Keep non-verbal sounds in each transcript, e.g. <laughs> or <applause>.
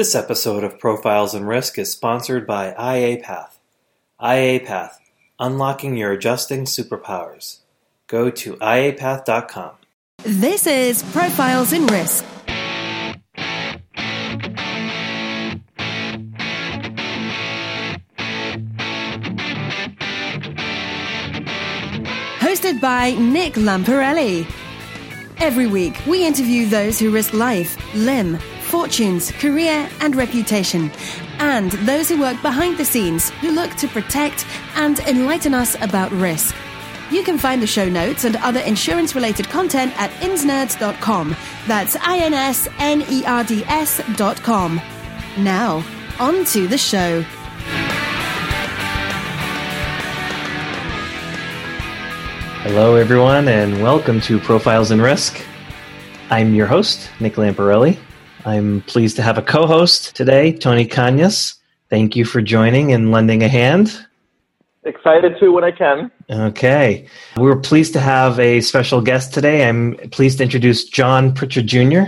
This episode of Profiles in Risk is sponsored by IAPath. IAPath, unlocking your adjusting superpowers. Go to iapath.com. This is Profiles in Risk. Hosted by Nick Lamparelli. Every week, we interview those who risk life, limb, fortunes, career, and reputation, and those who work behind the scenes who look to protect and enlighten us about risk. You can find the show notes and other insurance related content at insnerds.com. That's I N S N E R D S.com. Now, on to the show. Hello, everyone, and welcome to Profiles in Risk. I'm your host, Nick Lamparelli. I'm pleased to have a co host today, Tony Cañas. Thank you for joining and lending a hand. Excited to when I can. Okay. We're pleased to have a special guest today. I'm pleased to introduce John Pritchard Jr.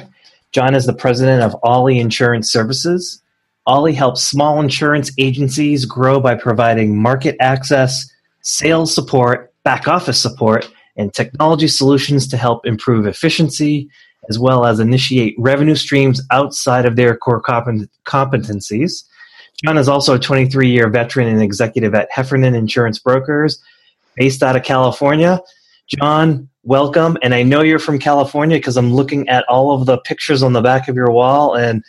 John is the president of Ollie Insurance Services. Ollie helps small insurance agencies grow by providing market access, sales support, back office support, and technology solutions to help improve efficiency, as well as initiate revenue streams outside of their core competencies. John is also a 23 year veteran and executive at Heffernan Insurance Brokers, based out of California. John, welcome. And I know you're from California because I'm looking at all of the pictures on the back of your wall and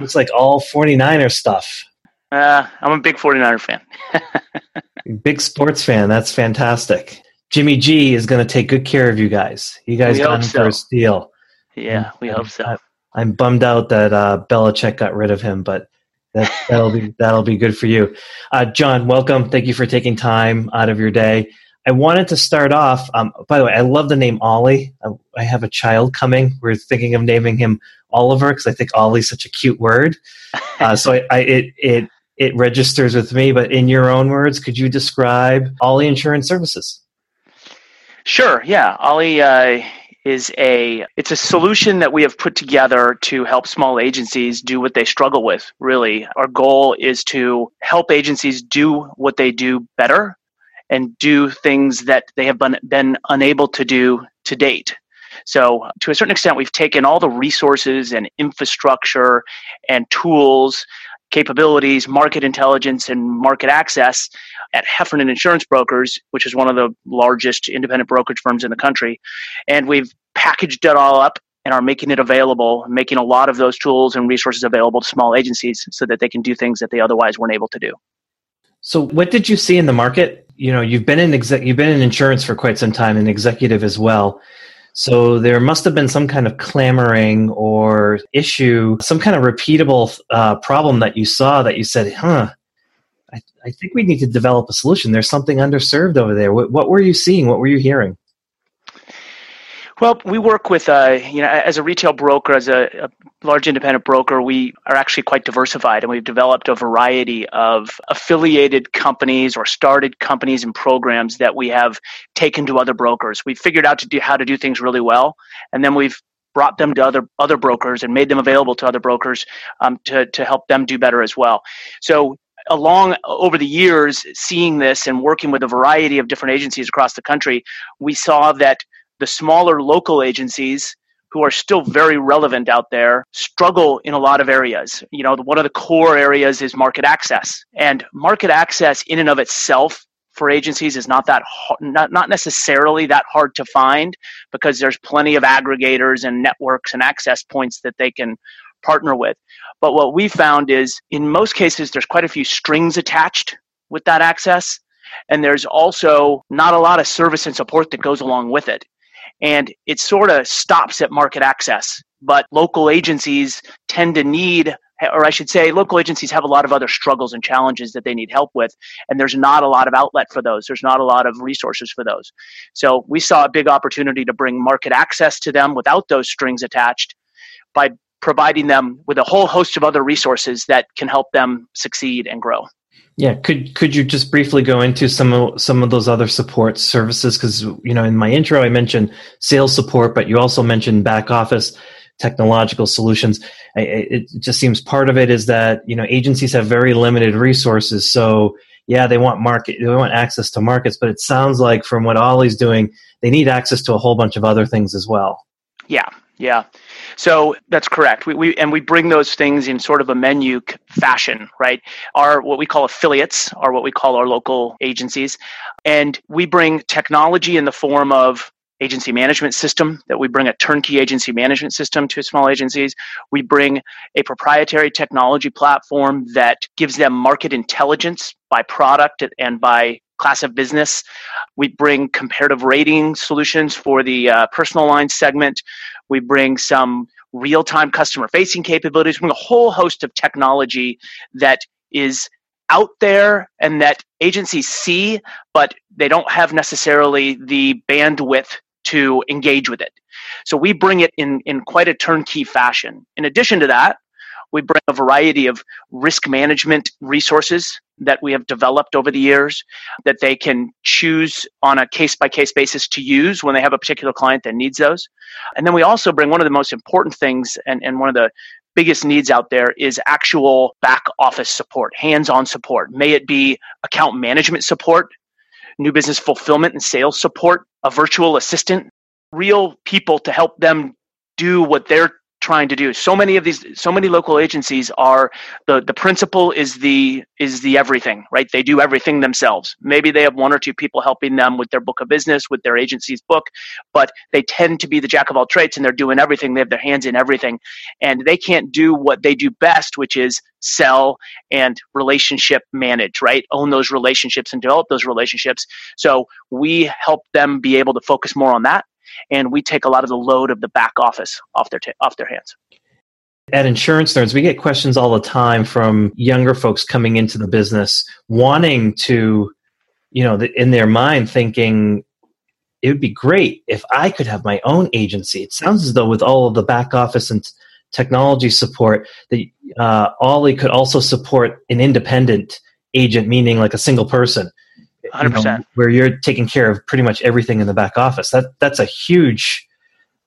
looks like all 49er stuff. Uh, I'm a big 49er fan. <laughs> big sports fan. That's fantastic. Jimmy G is going to take good care of you guys. You guys we got him so. for a steal. Yeah, we hope so. I, am bummed out that uh, Belichick got rid of him, but that, <laughs> will be that'll be good for you. Uh, John, welcome. Thank you for taking time out of your day. I wanted to start off. Um, by the way, I love the name Ollie. I, I have a child coming. We're thinking of naming him Oliver because I think Ollie's such a cute word. <laughs> Uh, so I, I, it it it registers with me. But in your own words, could you describe Ollie Insurance Services? Sure. Yeah, Ollie. Uh, is a it's a solution that we have put together to help small agencies do what they struggle with really. Our goal is to help agencies do what they do better and do things that they have been, been unable to do to date. So to a certain extent we've taken all the resources and infrastructure and tools capabilities, market intelligence, and market access at Heffernan Insurance Brokers, which is one of the largest independent brokerage firms in the country. And we've packaged it all up and are making it available, making a lot of those tools and resources available to small agencies so that they can do things that they otherwise weren't able to do. So, what did you see in the market? You know, you've been in you've been in insurance for quite some time, and executive as well. So there must have been some kind of clamoring or issue, some kind of repeatable uh, problem that you saw that you said, huh, I, I, think we need to develop a solution. There's something underserved over there. What, what were you seeing? What were you hearing? Well, we work with, uh, you know, as a retail broker, as a, a, large independent broker, we are actually quite diversified, and we've developed a variety of affiliated companies or started companies and programs that we have taken to other brokers. We've figured out to do how to do things really well, and then we've brought them to other other brokers and made them available to other brokers um, to to help them do better as well. So along over the years seeing this and working with a variety of different agencies across the country we saw that the smaller local agencies who are still very relevant out there struggle in a lot of areas. You know, one of the core areas is market access. And market access in and of itself for agencies is not that not, not necessarily that hard to find because there's plenty of aggregators and networks and access points that they can partner with. But what we found is in most cases there's quite a few strings attached with that access and there's also not a lot of service and support that goes along with it and it sort of stops at market access. But local agencies tend to need, or I should say, local agencies have a lot of other struggles and challenges that they need help with, and there's not a lot of outlet for those. There's not a lot of resources for those. So we saw a big opportunity to bring market access to them without those strings attached by providing them with a whole host of other resources that can help them succeed and grow. Yeah, could could you just briefly go into some of some of those other support services? Because you know, in my intro, I mentioned sales support, but you also mentioned back office. technological solutions. It just seems part of it is that you know agencies have very limited resources, so yeah, they want market, they want access to markets, but it sounds like from what Ollie's doing, they need access to a whole bunch of other things as well. Yeah, yeah. So that's correct. We, we and we bring those things in sort of a menu fashion, right? Our what we call affiliates are what we call our local agencies, and we bring technology in the form of agency management system that we bring a turnkey agency management system to small agencies we bring a proprietary technology platform that gives them market intelligence by product and by class of business we bring comparative rating solutions for the uh, personal line segment we bring some real-time customer facing capabilities we bring a whole host of technology that is out there and that agencies see, but they don't have necessarily the bandwidth to engage with it. So we bring it in, in quite a turnkey fashion. In addition to that, we bring a variety of risk management resources that we have developed over the years that they can choose on a case by case basis to use when they have a particular client that needs those. And then we also bring one of the most important things and, and one of the biggest needs out there is actual back office support, hands on support. May it be account management support, new business fulfillment and sales support, a virtual assistant, real people to help them do what they're trying to do. So many of these so many local agencies are the the principal is the is the everything right? They do everything themselves. Maybe they have one or two people helping them with their book of business with their agency's book but they tend to be the jack of all trades and they're doing everything. They have their hands in everything. And they can't do what they do best which is sell and relationship manage right? Own those relationships and develop those relationships. So we help them be able to focus more on that and we take a lot of the load of the back office off their off their hands. At Insurance Nerds, we get questions all the time from younger folks coming into the business wanting to, you know, in their mind thinking it would be great if I could have my own agency. It sounds as though with all of the back office and technology support, that uh, Ollie could also support an independent agent, meaning like a single person hundred percent, where you're taking care of pretty much everything in the back office. That that's a huge.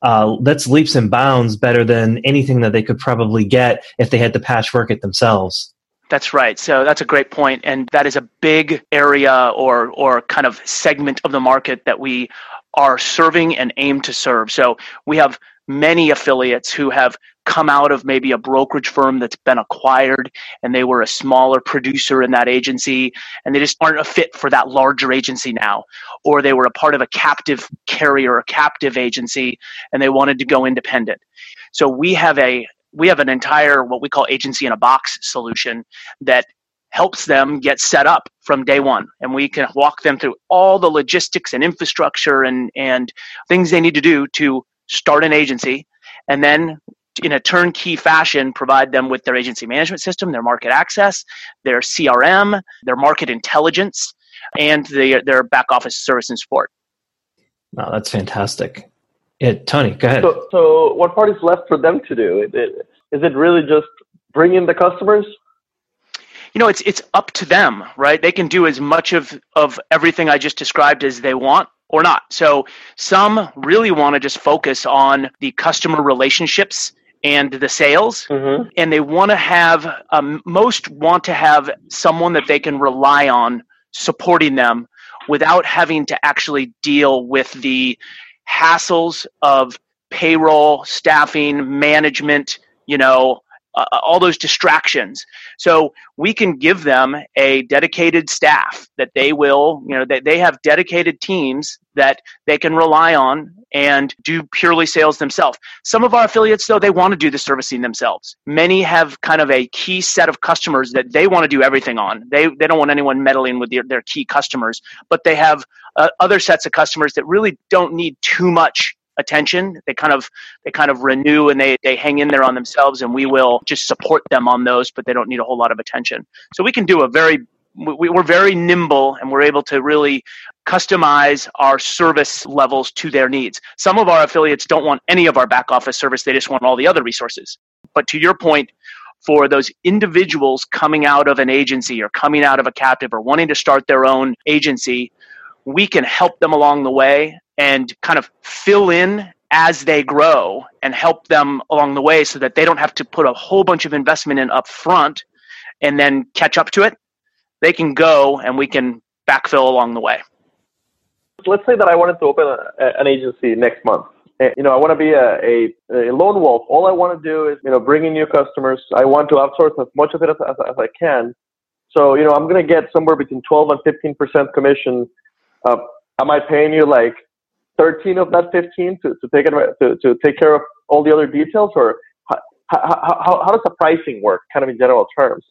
Uh, that's leaps and bounds better than anything that they could probably get if they had to patchwork it themselves. That's right. So that's a great point, and that is a big area or or kind of segment of the market that we are serving and aim to serve. So we have many affiliates who have come out of maybe a brokerage firm that's been acquired and they were a smaller producer in that agency and they just aren't a fit for that larger agency now. Or they were a part of a captive carrier a captive agency and they wanted to go independent. So we have a we have an entire what we call agency in a box solution that helps them get set up from day one. And we can walk them through all the logistics and infrastructure and and things they need to do to start an agency, and then in a turnkey fashion provide them with their agency management system, their market access, their CRM, their market intelligence, and the, their back office service and support. Wow, that's fantastic. Yeah, Tony, go ahead. So, so what part is left for them to do? Is it, is it really just bring in the customers? You know, it's it's up to them, right? They can do as much of of everything I just described as they want or not. So some really want to just focus on the customer relationships and the sales mm-hmm. and they want to have um, most want to have someone that they can rely on supporting them without having to actually deal with the hassles of payroll staffing management you know uh, all those distractions. So we can give them a dedicated staff that they will, you know, that they have dedicated teams that they can rely on and do purely sales themselves. Some of our affiliates, though, they want to do the servicing themselves. Many have kind of a key set of customers that they want to do everything on. They, they don't want anyone meddling with their, their key customers, but they have uh, other sets of customers that really don't need too much attention. They kind of they kind of renew and they they hang in there on themselves, and we will just support them on those, but they don't need a whole lot of attention. So we can do a very we, we're very nimble and we're able to really customize our service levels to their needs. Some of our affiliates don't want any of our back office service, they just want all the other resources. But to your point, for those individuals coming out of an agency or coming out of a captive or wanting to start their own agency, we can help them along the way and kind of fill in as they grow and help them along the way so that they don't have to put a whole bunch of investment in up front and then catch up to it. They can go and we can backfill along the way. Let's say that I wanted to open a, an agency next month. You know, I want to be a, a, a, lone wolf. All I want to do is, you know, bring in new customers. I want to outsource as much of it as, as, as I can. So, you know, I'm going to get somewhere between 12 and 15% commission. Uh, am I paying you like 13 of that 15 to, to take it to, to take care of all the other details or how, how, how does the pricing work kind of in general terms?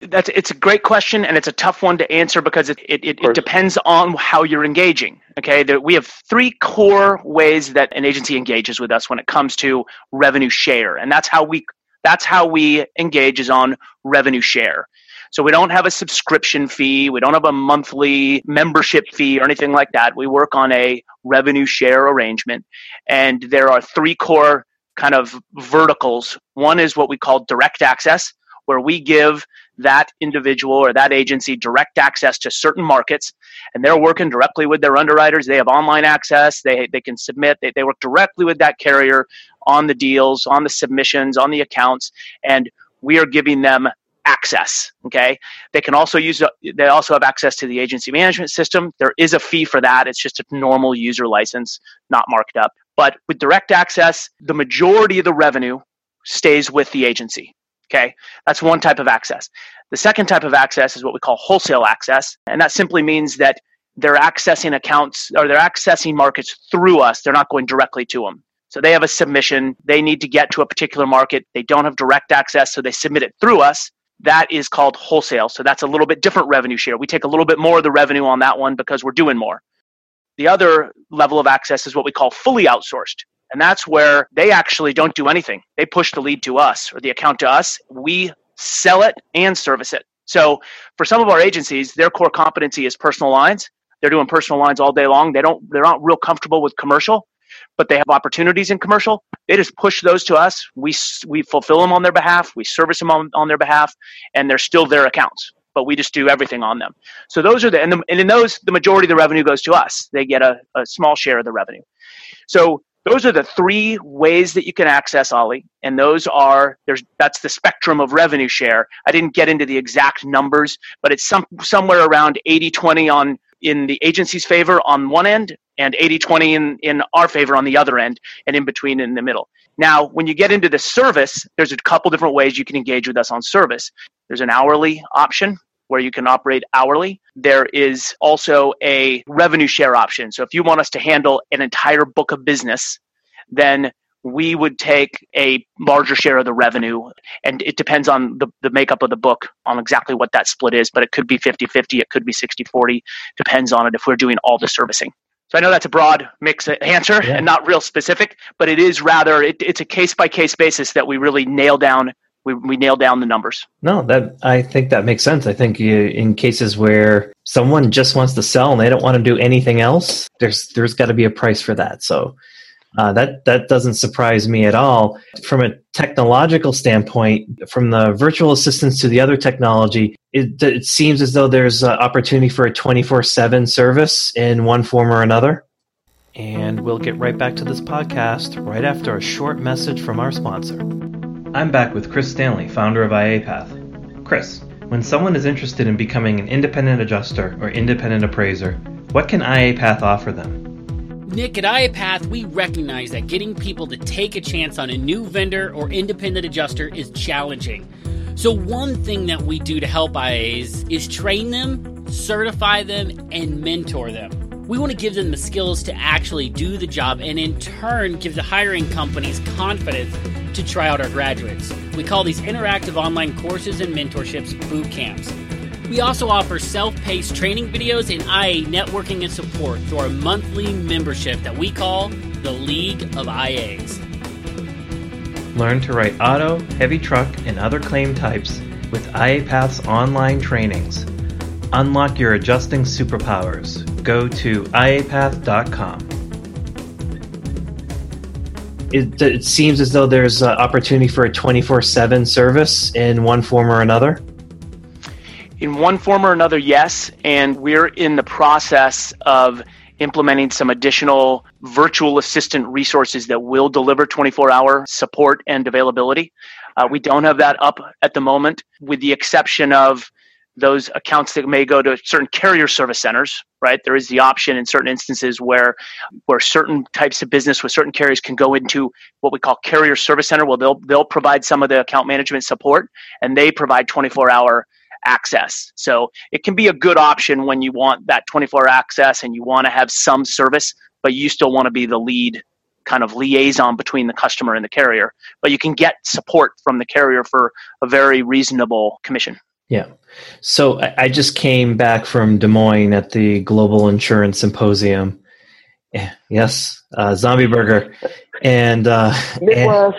That's it's a great question and it's a tough one to answer because it, it, it, it depends on how you're engaging okay? There, we have three core ways that an agency engages with us when it comes to revenue share and that's how we that's how we engage is on revenue share so we don't have a subscription fee, we don't have a monthly membership fee or anything like that. We work on a revenue share arrangement. And there are three core kind of verticals. One is what we call direct access, where we give that individual or that agency direct access to certain markets and they're working directly with their underwriters they have online access they, they can submit they, they work directly with that carrier on the deals on the submissions on the accounts and we are giving them access. Okay, they can also use. They also have access to the agency management system. There is a fee for that. It's just a normal user license, not marked up. But with direct access, the majority of the revenue stays with the agency. Okay, that's one type of access. The second type of access is what we call wholesale access, and that simply means that they're accessing accounts or they're accessing markets through us. They're not going directly to them. So they have a submission. They need to get to a particular market. They don't have direct access, so they submit it through us that is called wholesale. So that's a little bit different revenue share. We take a little bit more of the revenue on that one because we're doing more. The other level of access is what we call fully outsourced. And that's where they actually don't do anything. They push the lead to us or the account to us. We sell it and service it. So for some of our agencies, their core competency is personal lines. They're doing personal lines all day long. They don't they're not real comfortable with commercial but they have opportunities in commercial. They just push those to us. We we fulfill them on their behalf. We service them on, on their behalf, and they're still their accounts. But we just do everything on them. So those are the and, the, and in those the majority of the revenue goes to us. They get a, a small share of the revenue. So those are the three ways that you can access Ollie, and those are there's that's the spectrum of revenue share. I didn't get into the exact numbers, but it's some somewhere around 80-20 on in the agency's favor on one end and 80-20 in, in our favor on the other end and in between in the middle. Now, when you get into the service, there's a couple different ways you can engage with us on service. There's an hourly option where you can operate hourly. There is also a revenue share option. So if you want us to handle an entire book of business, then we would take a larger share of the revenue. And it depends on the, the makeup of the book on exactly what that split is, but it could be 50 50, it could be 60 40, depends on it if we're doing all the servicing. So I know that's a broad mix answer yeah. and not real specific, but it is rather it, it's a case by case basis that we really nail down we, we nail down the numbers. No, that I think that makes sense. I think you, in cases where someone just wants to sell and they don't want to do anything else, there's there's got to be a price for that. So uh, that that doesn't surprise me at all. From a technological standpoint, from the virtual assistants to the other technology, it, it seems as though there's opportunity for a 24/7 service in one form or another. And we'll get right back to this podcast right after a short message from our sponsor. I'm back with Chris Stanley, founder of IAPath. Chris, when someone is interested in becoming an independent adjuster or independent appraiser, what can IAPath offer them? Nick, at IAPath, we recognize that getting people to take a chance on a new vendor or independent adjuster is challenging. So, one thing that we do to help IAs is train them, certify them, and mentor them. We want to give them the skills to actually do the job and, in turn, give the hiring companies confidence to try out our graduates. We call these interactive online courses and mentorships boot camps. We also offer self paced training videos and IA networking and support through our monthly membership that we call the League of IAs. Learn to write auto, heavy truck, and other claim types with IAPath's online trainings. Unlock your adjusting superpowers. Go to iapath.com. It, it seems as though there's opportunity for a 24 7 service in one form or another in one form or another, yes. And we're in the process of implementing some additional virtual assistant resources that will deliver 24 hour support and availability. Uh, we don't have that up at the moment, with the exception of those accounts that may go to certain carrier service centers right there is the option in certain instances where where certain types of business with certain carriers can go into what we call carrier service center well they'll they'll provide some of the account management support and they provide 24 hour access. So it can be a good option when you want that 24 access and you want to have some service, but you still want to be the lead kind of liaison between the customer and the carrier. But you can get support from the carrier for a very reasonable commission. Yeah. So I just came back from Des Moines at the Global Insurance Symposium. Eh, yes, uh, Zombie Burger, and uh, Midwest.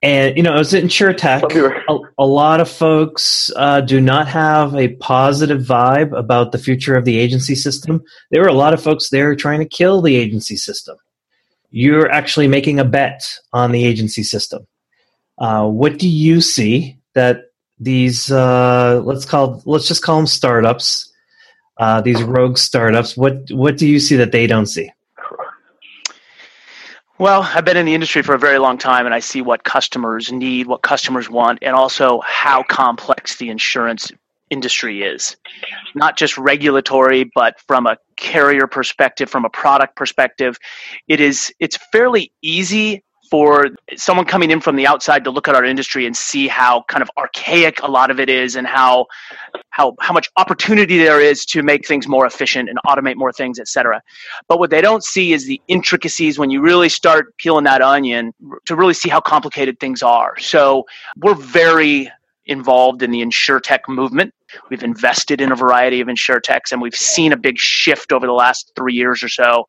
And, you know, I was in InsureTech. A, a lot of folks uh, do not have a positive vibe about the future of the agency system. There were a lot of folks there trying to kill the agency system. You're actually making a bet on the agency system. Uh, what do you see that these uh, let's call let's just call them startups, uh, these rogue startups? What what do you see that they don't see? Well, I've been in the industry for a very long time and I see what customers need, what customers want, and also how complex the insurance industry is. Not just regulatory, but from a carrier perspective, from a product perspective. It is it's fairly easy for someone coming in from the outside to look at our industry and see how kind of archaic a lot of it is and how how how much opportunity there is to make things more efficient and automate more things etc but what they don't see is the intricacies when you really start peeling that onion to really see how complicated things are. So we're very involved in the insure tech movement. We've invested in a variety of insure techs, and we've seen a big shift over the last three years or so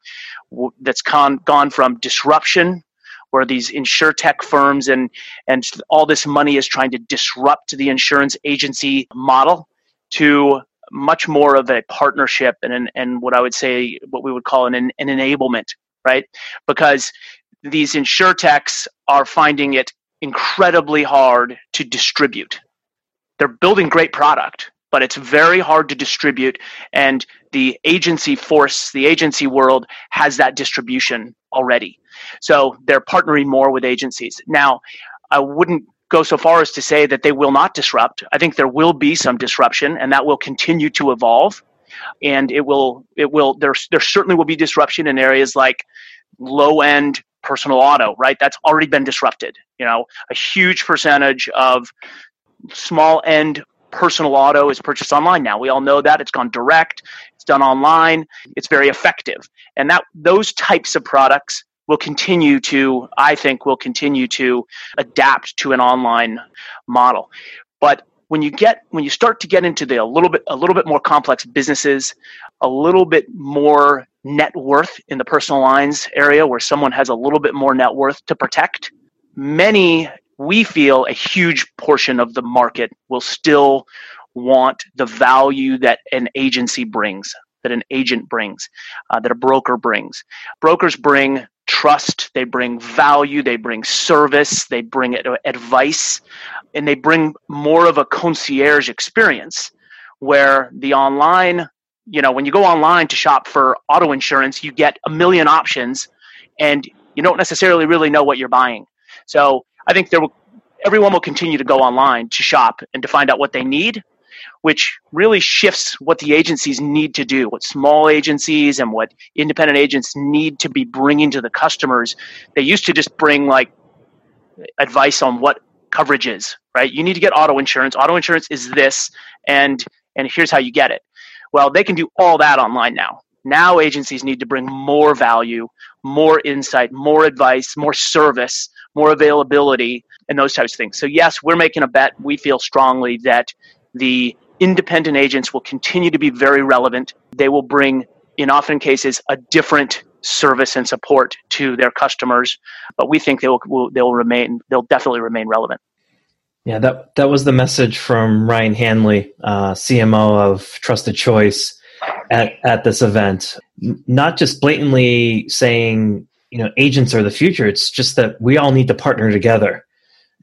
that's con- gone from disruption where these insure tech firms and and all this money is trying to disrupt the insurance agency model to much more of a partnership and an, and what I would say what we would call an, an enablement, right? Because these insure techs are finding it incredibly hard to distribute. They're building great product, but it's very hard to distribute and the agency force, the agency world has that distribution already. So they're partnering more with agencies. Now, I wouldn't go so far as to say that they will not disrupt. I think there will be some disruption and that will continue to evolve. And it will, it will, there, there certainly will be disruption in areas like low end personal auto, right? That's already been disrupted. You know, a huge percentage of small end personal auto is purchased online now. We all know that it's gone direct, it's done online, it's very effective. And that those types of products will continue to, I think, will continue to adapt to an online model. But when you get when you start to get into the a little bit a little bit more complex businesses, a little bit more net worth in the personal lines area where someone has a little bit more net worth to protect, many we feel a huge portion of the market will still want the value that an agency brings, that an agent brings, uh, that a broker brings. Brokers bring trust, they bring value, they bring service, they bring advice, and they bring more of a concierge experience where the online, you know, when you go online to shop for auto insurance, you get a million options and you don't necessarily really know what you're buying. So I think there will, everyone will continue to go online to shop and to find out what they need which really shifts what the agencies need to do, what small agencies and what independent agents need to be bringing to the customers. They used to just bring like advice on what coverage is, right? You need to get auto insurance. Auto insurance is this, and and here's how you get it. Well, they can do all that online now. Now agencies need to bring more value, more insight, more advice, more service, more availability, and those types of things. So yes, we're making a bet. We feel strongly that the independent agents will continue to be very relevant. They will bring, in often cases, a different service and support to their customers, but we think they will, will they'll remain they'll definitely remain relevant. Yeah, that that was the message from Ryan Hanley, uh, CMO of Trusted Choice, at at this event. Not just blatantly saying you know agents are the future. It's just that we all need to partner together.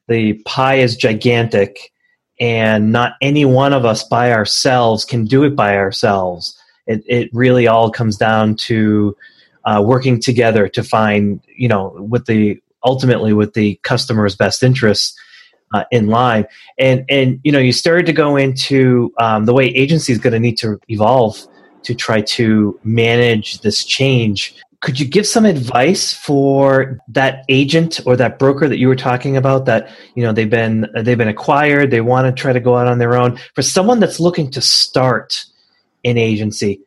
The pie is gigantic and not any one of us by ourselves can do it by ourselves. it, it really all comes down to uh, working together to find you know with the ultimately with the customer's best interests uh, in line and and you know you started to go into um, the way agency is going to need to evolve to try to manage this change. Could you give some advice for that agent or that broker that you were talking about that you know they've been they've been acquired they want to try to go out on their own? For someone that's looking to start an agency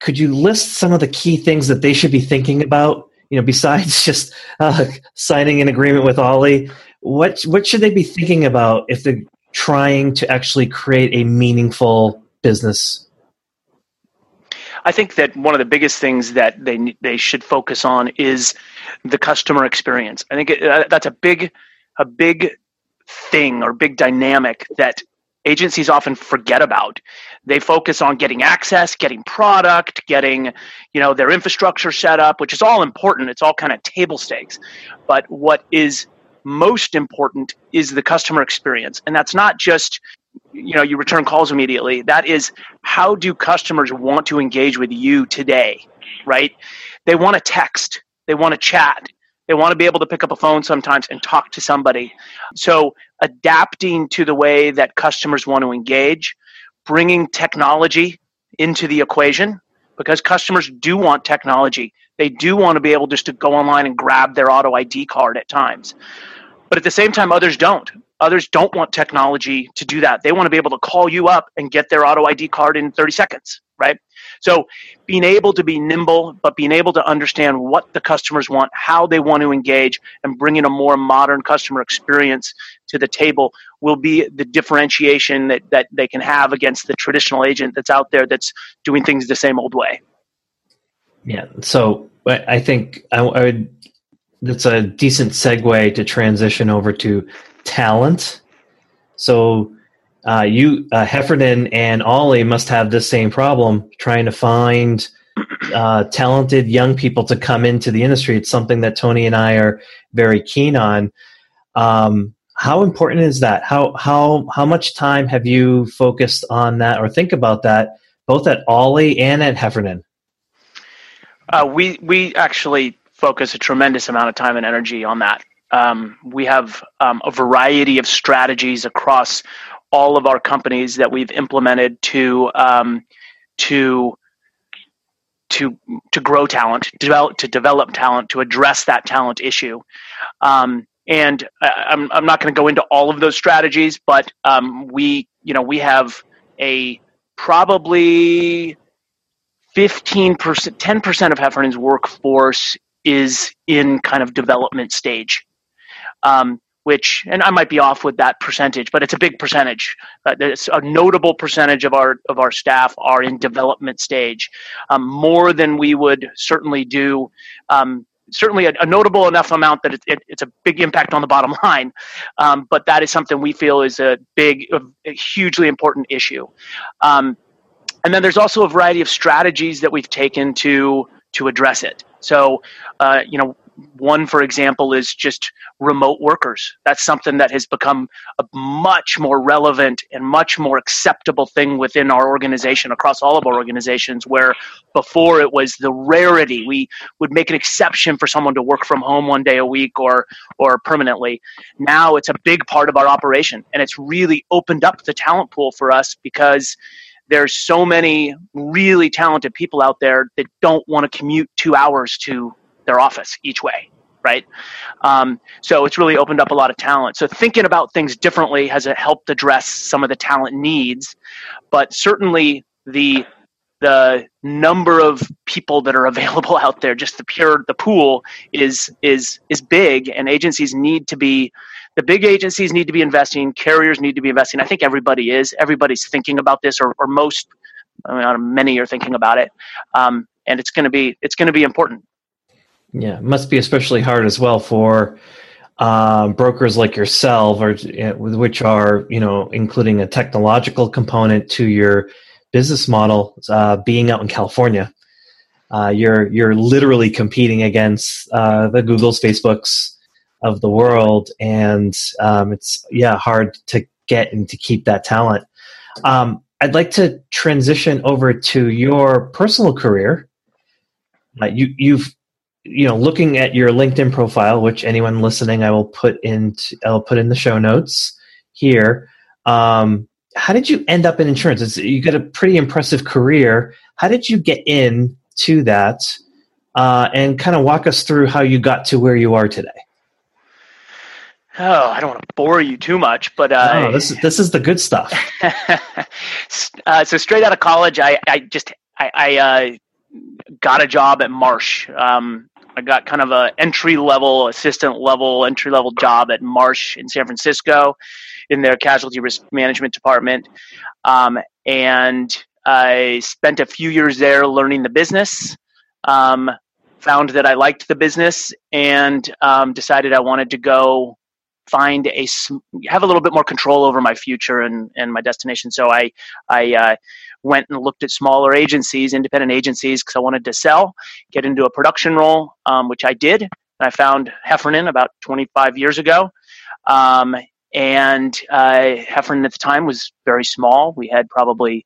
could you list some of the key things that they should be thinking about? You know besides <laughs> just uh, signing an agreement with ollie what what should they be thinking about if they're trying to actually create a meaningful business I think that one of the biggest things that they they should focus on is the customer experience. I think it, uh, that's a big a big thing or big dynamic that agencies often forget about. They focus on getting access, getting product, getting you know their infrastructure set up, which is all important. It's all kind of table stakes. But what is most important is the customer experience, and that's not just you know you return calls immediately. That is how do customers want to engage with you today right? They want to text they want to chat they want to be able to pick up a phone sometimes and talk to somebody. So adapting to the way that customers want to engage bringing technology into the equation because customers do want technology. They do want to be able just to go online and grab their auto id card at times. But at the same time others don't Others don't want technology to do that. They want to be able to call you up and get their auto ID card in 30 seconds, right? So being able to be nimble, but being able to understand what the customers want, how they want to engage, and bringing a more modern customer experience to the table will be the differentiation that, that they can have against the traditional agent that's out there that's doing things the same old way. Yeah. So I think I, I would that's a decent segue to transition over to talent. So uh, you, uh, Heffernan and Ollie must have the same problem trying to find uh, talented young people to come into the industry. It's something that Tony and I are very keen on. Um, how important is that? How how how much time have you focused on that or think about that, both at Ollie and at Heffernan? Uh, we we actually focus a tremendous amount of time and energy on that. Um, we have um, a variety of strategies across all of our companies that we've implemented to um, to to to grow talent, to develop to develop talent, to address that talent issue. Um, and I, am I'm, I'm not going to go into all of those strategies, but um, we you know we have a probably 15%, 10% of Heffernan's workforce is in kind of development stage um, which and I might be off with that percentage, but it's a big percentage. Uh, a notable percentage of our of our staff are in development stage, um, more than we would certainly do. Um, certainly a, a, notable enough amount that it, it, it's a big impact on the bottom <laughs> line, um, but that is something we feel is a big, a, a hugely important issue. Um, and then there's also a variety of strategies that we've taken to to address it. So, uh, you know, one, for example, is just remote workers. That's something that has become a much more relevant and much more acceptable thing within our organization, across all of our organizations, where before it was the rarity. We would make an exception for someone to work from home one day a week or, or permanently. Now it's a big part of our operation, and it's really opened up the talent pool for us because there's so many really talented people out there that don't want to commute two hours to their office each way right? Um, so it's really opened up a lot of talent. So thinking about things differently has helped address some of the talent needs but certainly the the number of people that are <laughs> available out there just the pure the pool is is is big and agencies need to be the big agencies need to be investing. Carriers need to be investing. I think everybody is. Everybody's thinking about this or, or most I mean, many are thinking about it. Um, and it's going to be it's going to be important. Yeah, it must be especially hard as well for um, brokers like yourself, or which are you know including a technological component to your business model. Uh, being out in California, uh, you're you're literally competing against uh, the Googles, Facebooks of the world, and um, it's yeah hard to get and to keep that talent. Um, I'd like to transition over to your personal career. Uh, you, you've, you know, looking at your LinkedIn profile, which anyone listening, I will put in, I'll put in the show notes here. Um, how did you end up in insurance? It's, you got a pretty impressive career. How did you get in to that? Uh, and kind of walk us through how you got to where you are today. Oh, I don't want to bore you too much, but uh, no, this is this is the good stuff. <laughs> uh, so straight out of college, I, I just I, I uh, got a job at Marsh. Um, I got kind of a entry level, assistant level, entry level job at Marsh in San Francisco, in their casualty risk management department, um, and I spent a few years there learning the business. Um, found that I liked the business and um, decided I wanted to go find a have a little bit more control over my future and, and my destination. So I I uh, went and looked at smaller agencies, independent agencies, because I wanted to sell, get into a production role, um, which I did. I found Heffernan about 25 years ago. Um, and uh, Heffernan at the time was very small. We had probably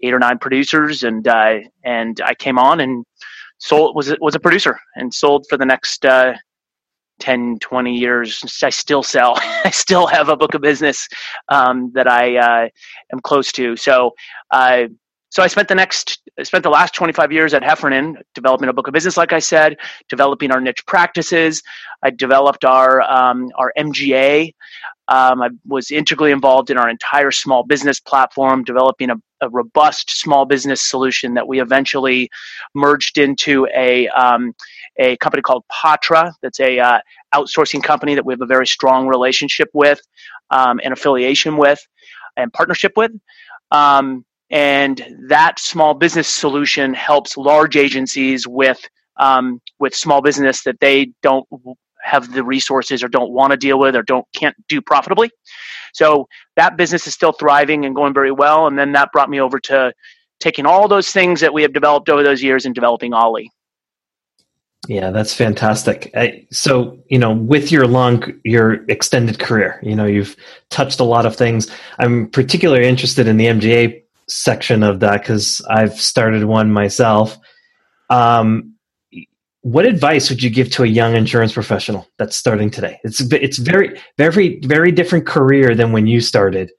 eight or nine producers, and uh, and I came on and sold was was a producer and sold for the next uh, 10, 20 years, I still sell. <laughs> I still have a book of business um, that I uh, am close to. So, uh, so I spent the next, I spent the last 25 years at Heffernan developing a book of business, like I said, developing our niche practices. I developed our um, our MGA. Um, I was integrally involved in our entire small business platform, developing a, a robust small business solution that we eventually merged into a um, a company called Patra. That's a uh, outsourcing company that we have a very strong relationship with, um, and affiliation with, and partnership with. Um, and that small business solution helps large agencies with um, with small business that they don't have the resources or don't want to deal with or don't can't do profitably. So that business is still thriving and going very well. And then that brought me over to taking all those things that we have developed over those years and developing Ollie. Yeah, that's fantastic. I, so, you know, with your long, your extended career, you know, you've touched a lot of things. I'm particularly interested in the MGA section of that because I've started one myself. Um, what advice would you give to a young insurance professional that's starting today? It's it's very very very different career than when you started.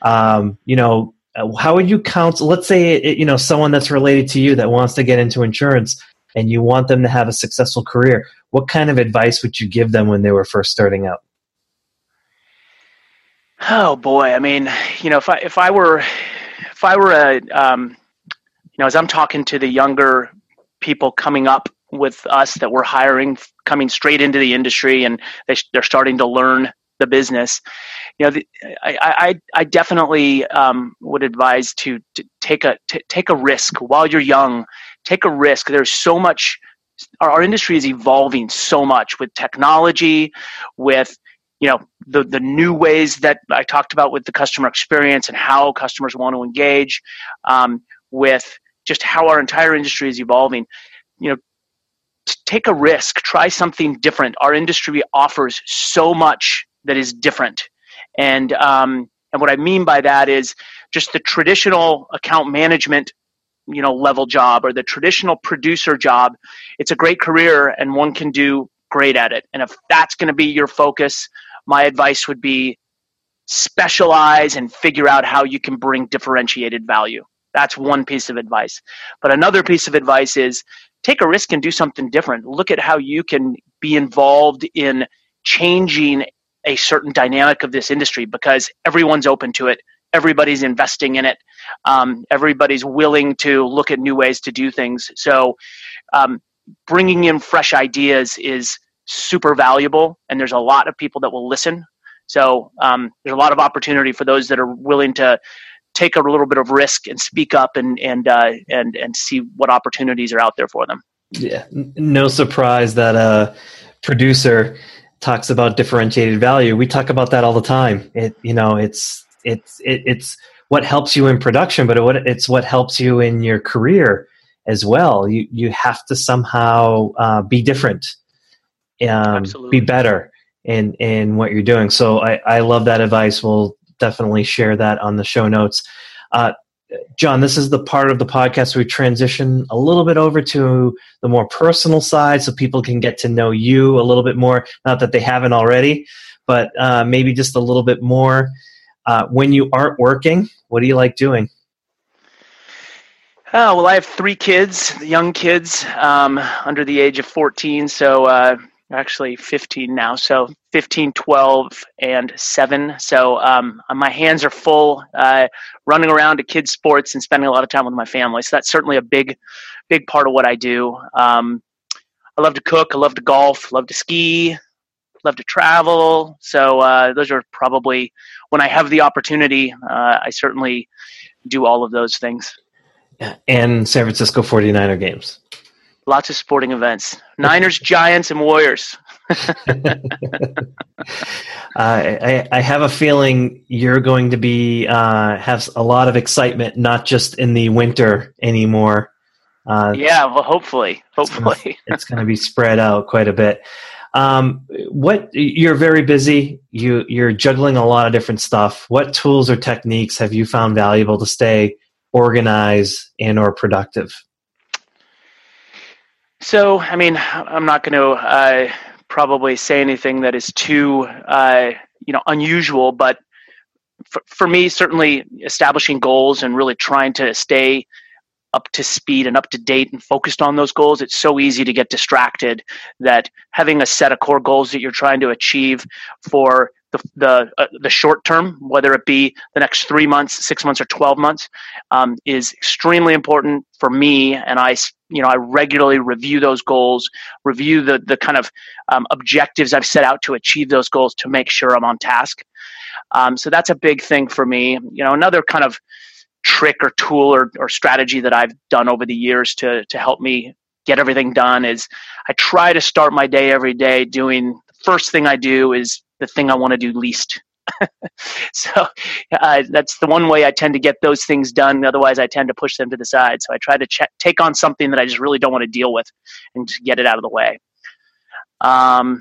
Um, you know, how would you counsel? Let's say it, you know someone that's related to you that wants to get into insurance and you want them to have a successful career, what kind of advice would you give them when they were first starting out? Oh boy, I mean, you know, if I if I were if I were a um, you know, as I'm talking to the younger people coming up with us that we're hiring, coming straight into the industry, and they, they're starting to learn the business. You know, the, I, I, I definitely um, would advise to, to take a t- take a risk while you're young take a risk. There's so much, our, our industry is evolving so much with technology, with you know the the new ways that I talked about with the customer experience and how customers want to engage, um, with just how our entire industry is evolving. You know, take a risk, try something different. Our industry offers so much that is different, and um, and what I mean by that is just the traditional account management you know level job or the traditional producer job it's a great career and one can do great at it. And if that's going to be your focus my advice would be specialize and figure out how you can bring differentiated value. That's one piece of advice. But another piece of advice is take a risk and do something different. Look at how you can be involved in changing a certain dynamic of this industry because everyone's open to it everybody's investing in it. Um, everybody's willing to look at new ways to do things. So, um, bringing in fresh ideas is super valuable, and there's a lot of people that will listen. So, um, there's a lot of opportunity for those that are willing to take a little bit of risk and speak up and and uh, and and see what opportunities are out there for them. Yeah, no surprise that a producer talks about differentiated value. We talk about that all the time. It you know it's it's it, it's what helps you in production, but it, it's what helps you in your career as well. You you have to somehow uh, be different, um, be better in in what you're doing. So I I love that advice. We'll definitely share that on the show notes. Uh, John, this is the part of the podcast we transition a little bit over to the more personal side so people can get to know you a little bit more. Not that they haven't already, but uh, maybe just a little bit more. Uh, when you aren't working, what do you like doing? Oh, well, I have three kids, young kids um, under the age of 14. So, uh, actually 15 now. So, 15, 12, and 7. So, um, my hands are full uh, running around to kids' sports and spending a lot of time with my family. So, that's certainly a big, big part of what I do. Um, I love to cook, I love to golf, love to ski, love to travel. So, uh, those are probably when I have the opportunity, uh, I certainly do all of those things and San Francisco 49er games. Lots of sporting events. <laughs> Niners, Giants, and Warriors. <laughs> <laughs> uh, I, I, have a feeling you're going to be uh, have a lot of excitement, not just in the winter anymore. Uh, yeah, well, hopefully, hopefully, it's going to be spread out quite a bit. Um, what you're very busy. You you're juggling a lot of different stuff. What tools or techniques have you found valuable to stay organized and or productive so i mean i'm not going to uh, probably say anything that is too uh, you know unusual but for, for me certainly establishing goals and really trying to stay up to speed and up to date and focused on those goals, it's so easy to get distracted that having a set of core goals that you're trying to achieve for the the, uh, the short term, whether it be the next three months, six months, or twelve months, um, is extremely important for me. And I, you know, I regularly review those goals, review the the kind of um, objectives I've set out to achieve those goals to make sure I'm on task. Um, so that's a big thing for me. You know, another kind of trick or tool or, or strategy that I've done over the years to to help me get everything done is I try to start my day every day doing the first thing I do is the thing I want to do least. <laughs> so uh, that's the one way I tend to get those things done. Otherwise, I tend to push them to the side. So I try to take on something that I just really don't want to deal with and get it out of the way. Um,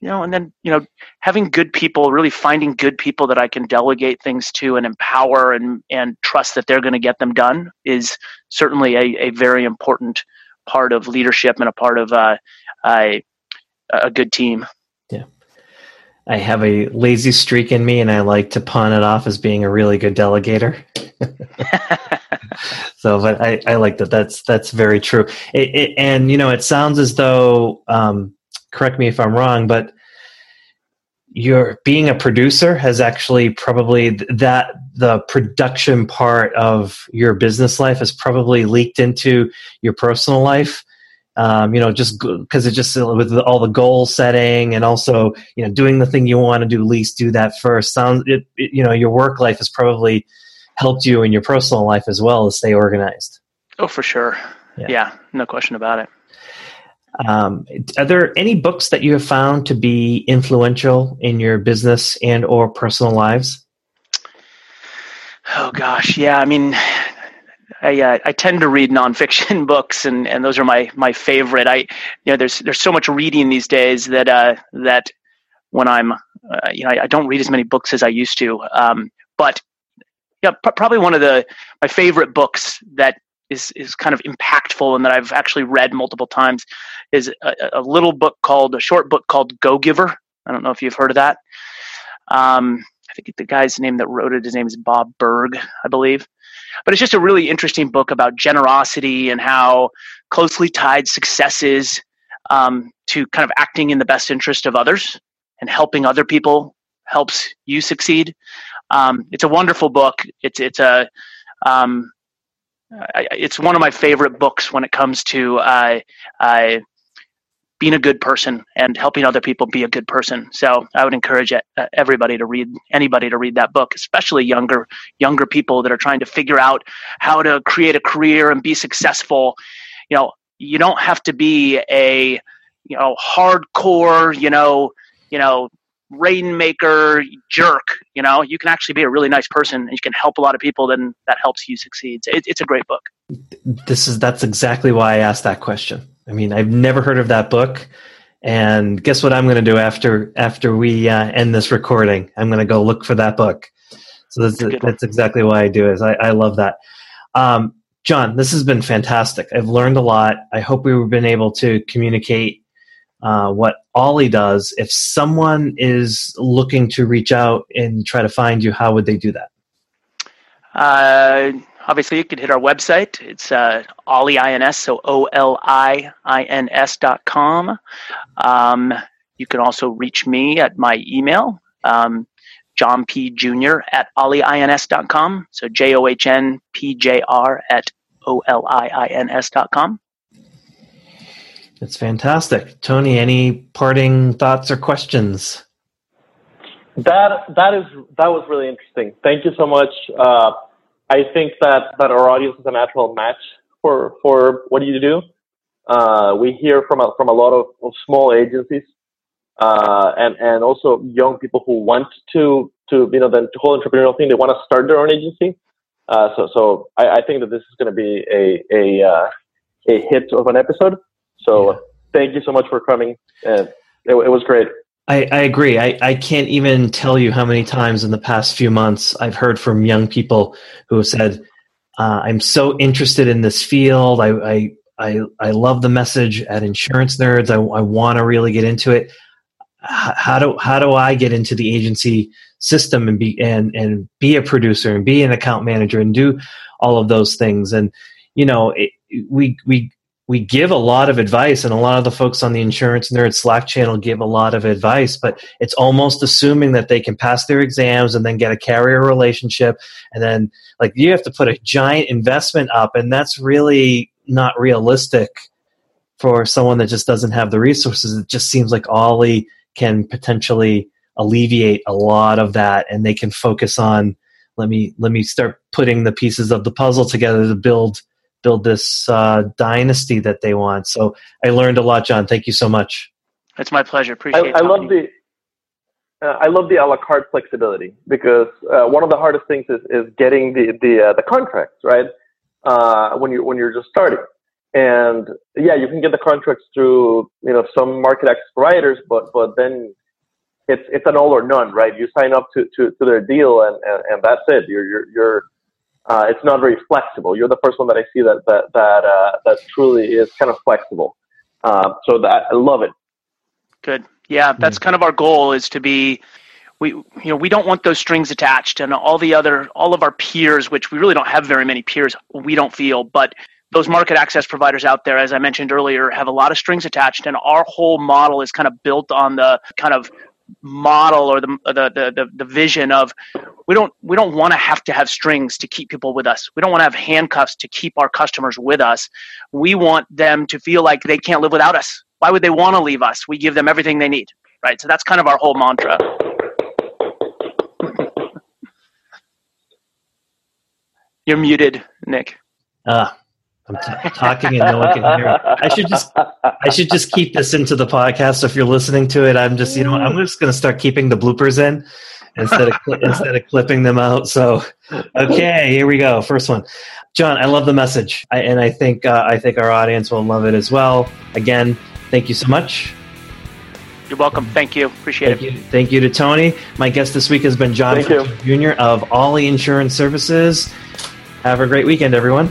you know, and then you know, having good people, really finding good people that I can delegate things to and empower and and trust that they're going to get them done is certainly a, a very important part of leadership and a part of uh, a, a good team. Yeah. I have a lazy streak in me, and I like to pawn it off as being a really good delegator. <laughs> so, but I, I like that. That's that's very true. It, it, and you know, it sounds as though. Um, correct me if I'm wrong, but you're being a producer has actually probably that the production part of your business life has probably leaked into your personal life um, you know, just because it just with all the goal setting and also you know doing the thing you want to do least do that first. Sounds it, it, you know your work life has probably helped you in your personal life as well to stay organized. Oh, for sure. Yeah, yeah no question about it. Um, are there any books that you have found to be influential in your business and or personal lives? Oh gosh, yeah. I mean, I, uh, I tend to read nonfiction <laughs> books, and, and those are my my favorite. I you know there's there's so much reading these days that uh, that when I'm uh, you know I, I, don't read as many books as I used to. Um, but yeah, p- probably one of the my favorite books that is is kind of impactful and that I've actually read multiple times is a, a little book called a short book called Go Giver. I don't know if you've heard of that. Um, I think the guy's name that wrote it, his name is Bob Burg, I believe. But it's just a really interesting book about generosity and how closely tied success is um, to kind of acting in the best interest of others and helping other people helps you succeed. Um, it's a wonderful book. It's it's a um, it's one of my favorite books when it comes to uh, uh, being a good person and helping other people be a good person. So I would encourage uh, everybody to read anybody to read that book, especially younger younger people that are trying to figure out how to create a career and be successful. You know, you don't have to be a you know hardcore, you know, you know, rainmaker jerk. You know, you can actually be a really nice person and you can help a lot of people. Then that helps you succeed. It, it's a great book. This is that's exactly why I asked that question I mean, I've never heard of that book. And guess what I'm going to do after after we uh, end this recording? I'm going to go look for that book. So that's, that's exactly why I do it. I, I love that. Um, John, this has been fantastic. I've learned a lot. I hope we've been able to communicate uh, what Ollie does. If someone is looking to reach out and try to find you, how would they do that? Uh, obviously, you could hit our website. It's uh, so O L I I N S dot com. Um, you can also reach me at my email, um, John P. Jr. at oliins.com. So J O H N P J R at O L I I N S dot com. It's fantastic. Tony, any parting thoughts or questions? That that is that was really interesting. Thank you so much. Uh, I think that, that our audience is a natural match for for what you do. Uh, we hear from a, from a lot of, of small agencies uh, and and also young people who want to to you know the whole entrepreneurial thing. They want to start their own agency. Uh, so so I, I, think that this is going to be a a uh, a hit of an episode. So yeah. thank you so much for coming. And it, it was great. I, I agree. I, I can't even tell you how many times in the past few months I've heard from young people who have said, uh, "I'm so interested in this field. I, I I I love the message at Insurance Nerds. I, I want to really get into it. How do how do I get into the agency system and be and and be a producer and be an account manager and do all of those things? And you know, it, we we we give a lot of advice and a lot of the folks on the insurance nerd slack channel give a lot of advice but it's almost assuming that they can pass their exams and then get a carrier relationship and then like you have to put a giant investment up and that's really not realistic for someone that just doesn't have the resources. It just seems like ollie can potentially alleviate a lot of that and they can focus on let me let me start putting the pieces of the puzzle together to build build this uh, dynasty that they want. So I learned a lot, John. Thank you so much. It's my pleasure. Appreciate. I, I love the. Uh, I love the a la carte flexibility because uh, one of the hardest things is, is getting the the uh, the contracts right uh, when you when you're just starting. And yeah, you can get the contracts through you know some market access providers, but but then it's it's an all or none, right? You sign up to, to, to their deal and, and, and that's it. You're you're you're uh, it's not very flexible. You're the first one that I see that that that uh, that truly is kind of flexible. Uh, so that I love it. Good. Yeah, that's mm. kind of our goal is to be. We you know we don't want those strings attached, and all the other all of our peers, which we really don't have very many peers. We don't feel, but those market access providers out there, as I mentioned earlier, have a lot of strings attached, and our whole model is kind of built on the kind of model or the, the the the, vision of we don't we don't want to have to have strings to keep people with us. We don't want to have handcuffs to keep our customers with us. We want them to feel like they can't live without us. Why would they want to leave us? We give them everything they need, right? So that's kind of our whole mantra. <laughs> You're muted, Nick. Ah. I'm t- talking and no one can hear. I should just I should just keep this into the podcast. So if you're listening to it, I'm just you know I'm just going to start keeping the bloopers in instead of instead of clipping them out. So okay, here we go. First one, John. I love the message, I, and I think uh, I think our audience will love it as well. Again, thank you so much. You're welcome. Thank you. Appreciate thank it. You. Thank you to Tony. My guest this week has been John Jr. of Ollie Insurance Services. Have a great weekend, everyone.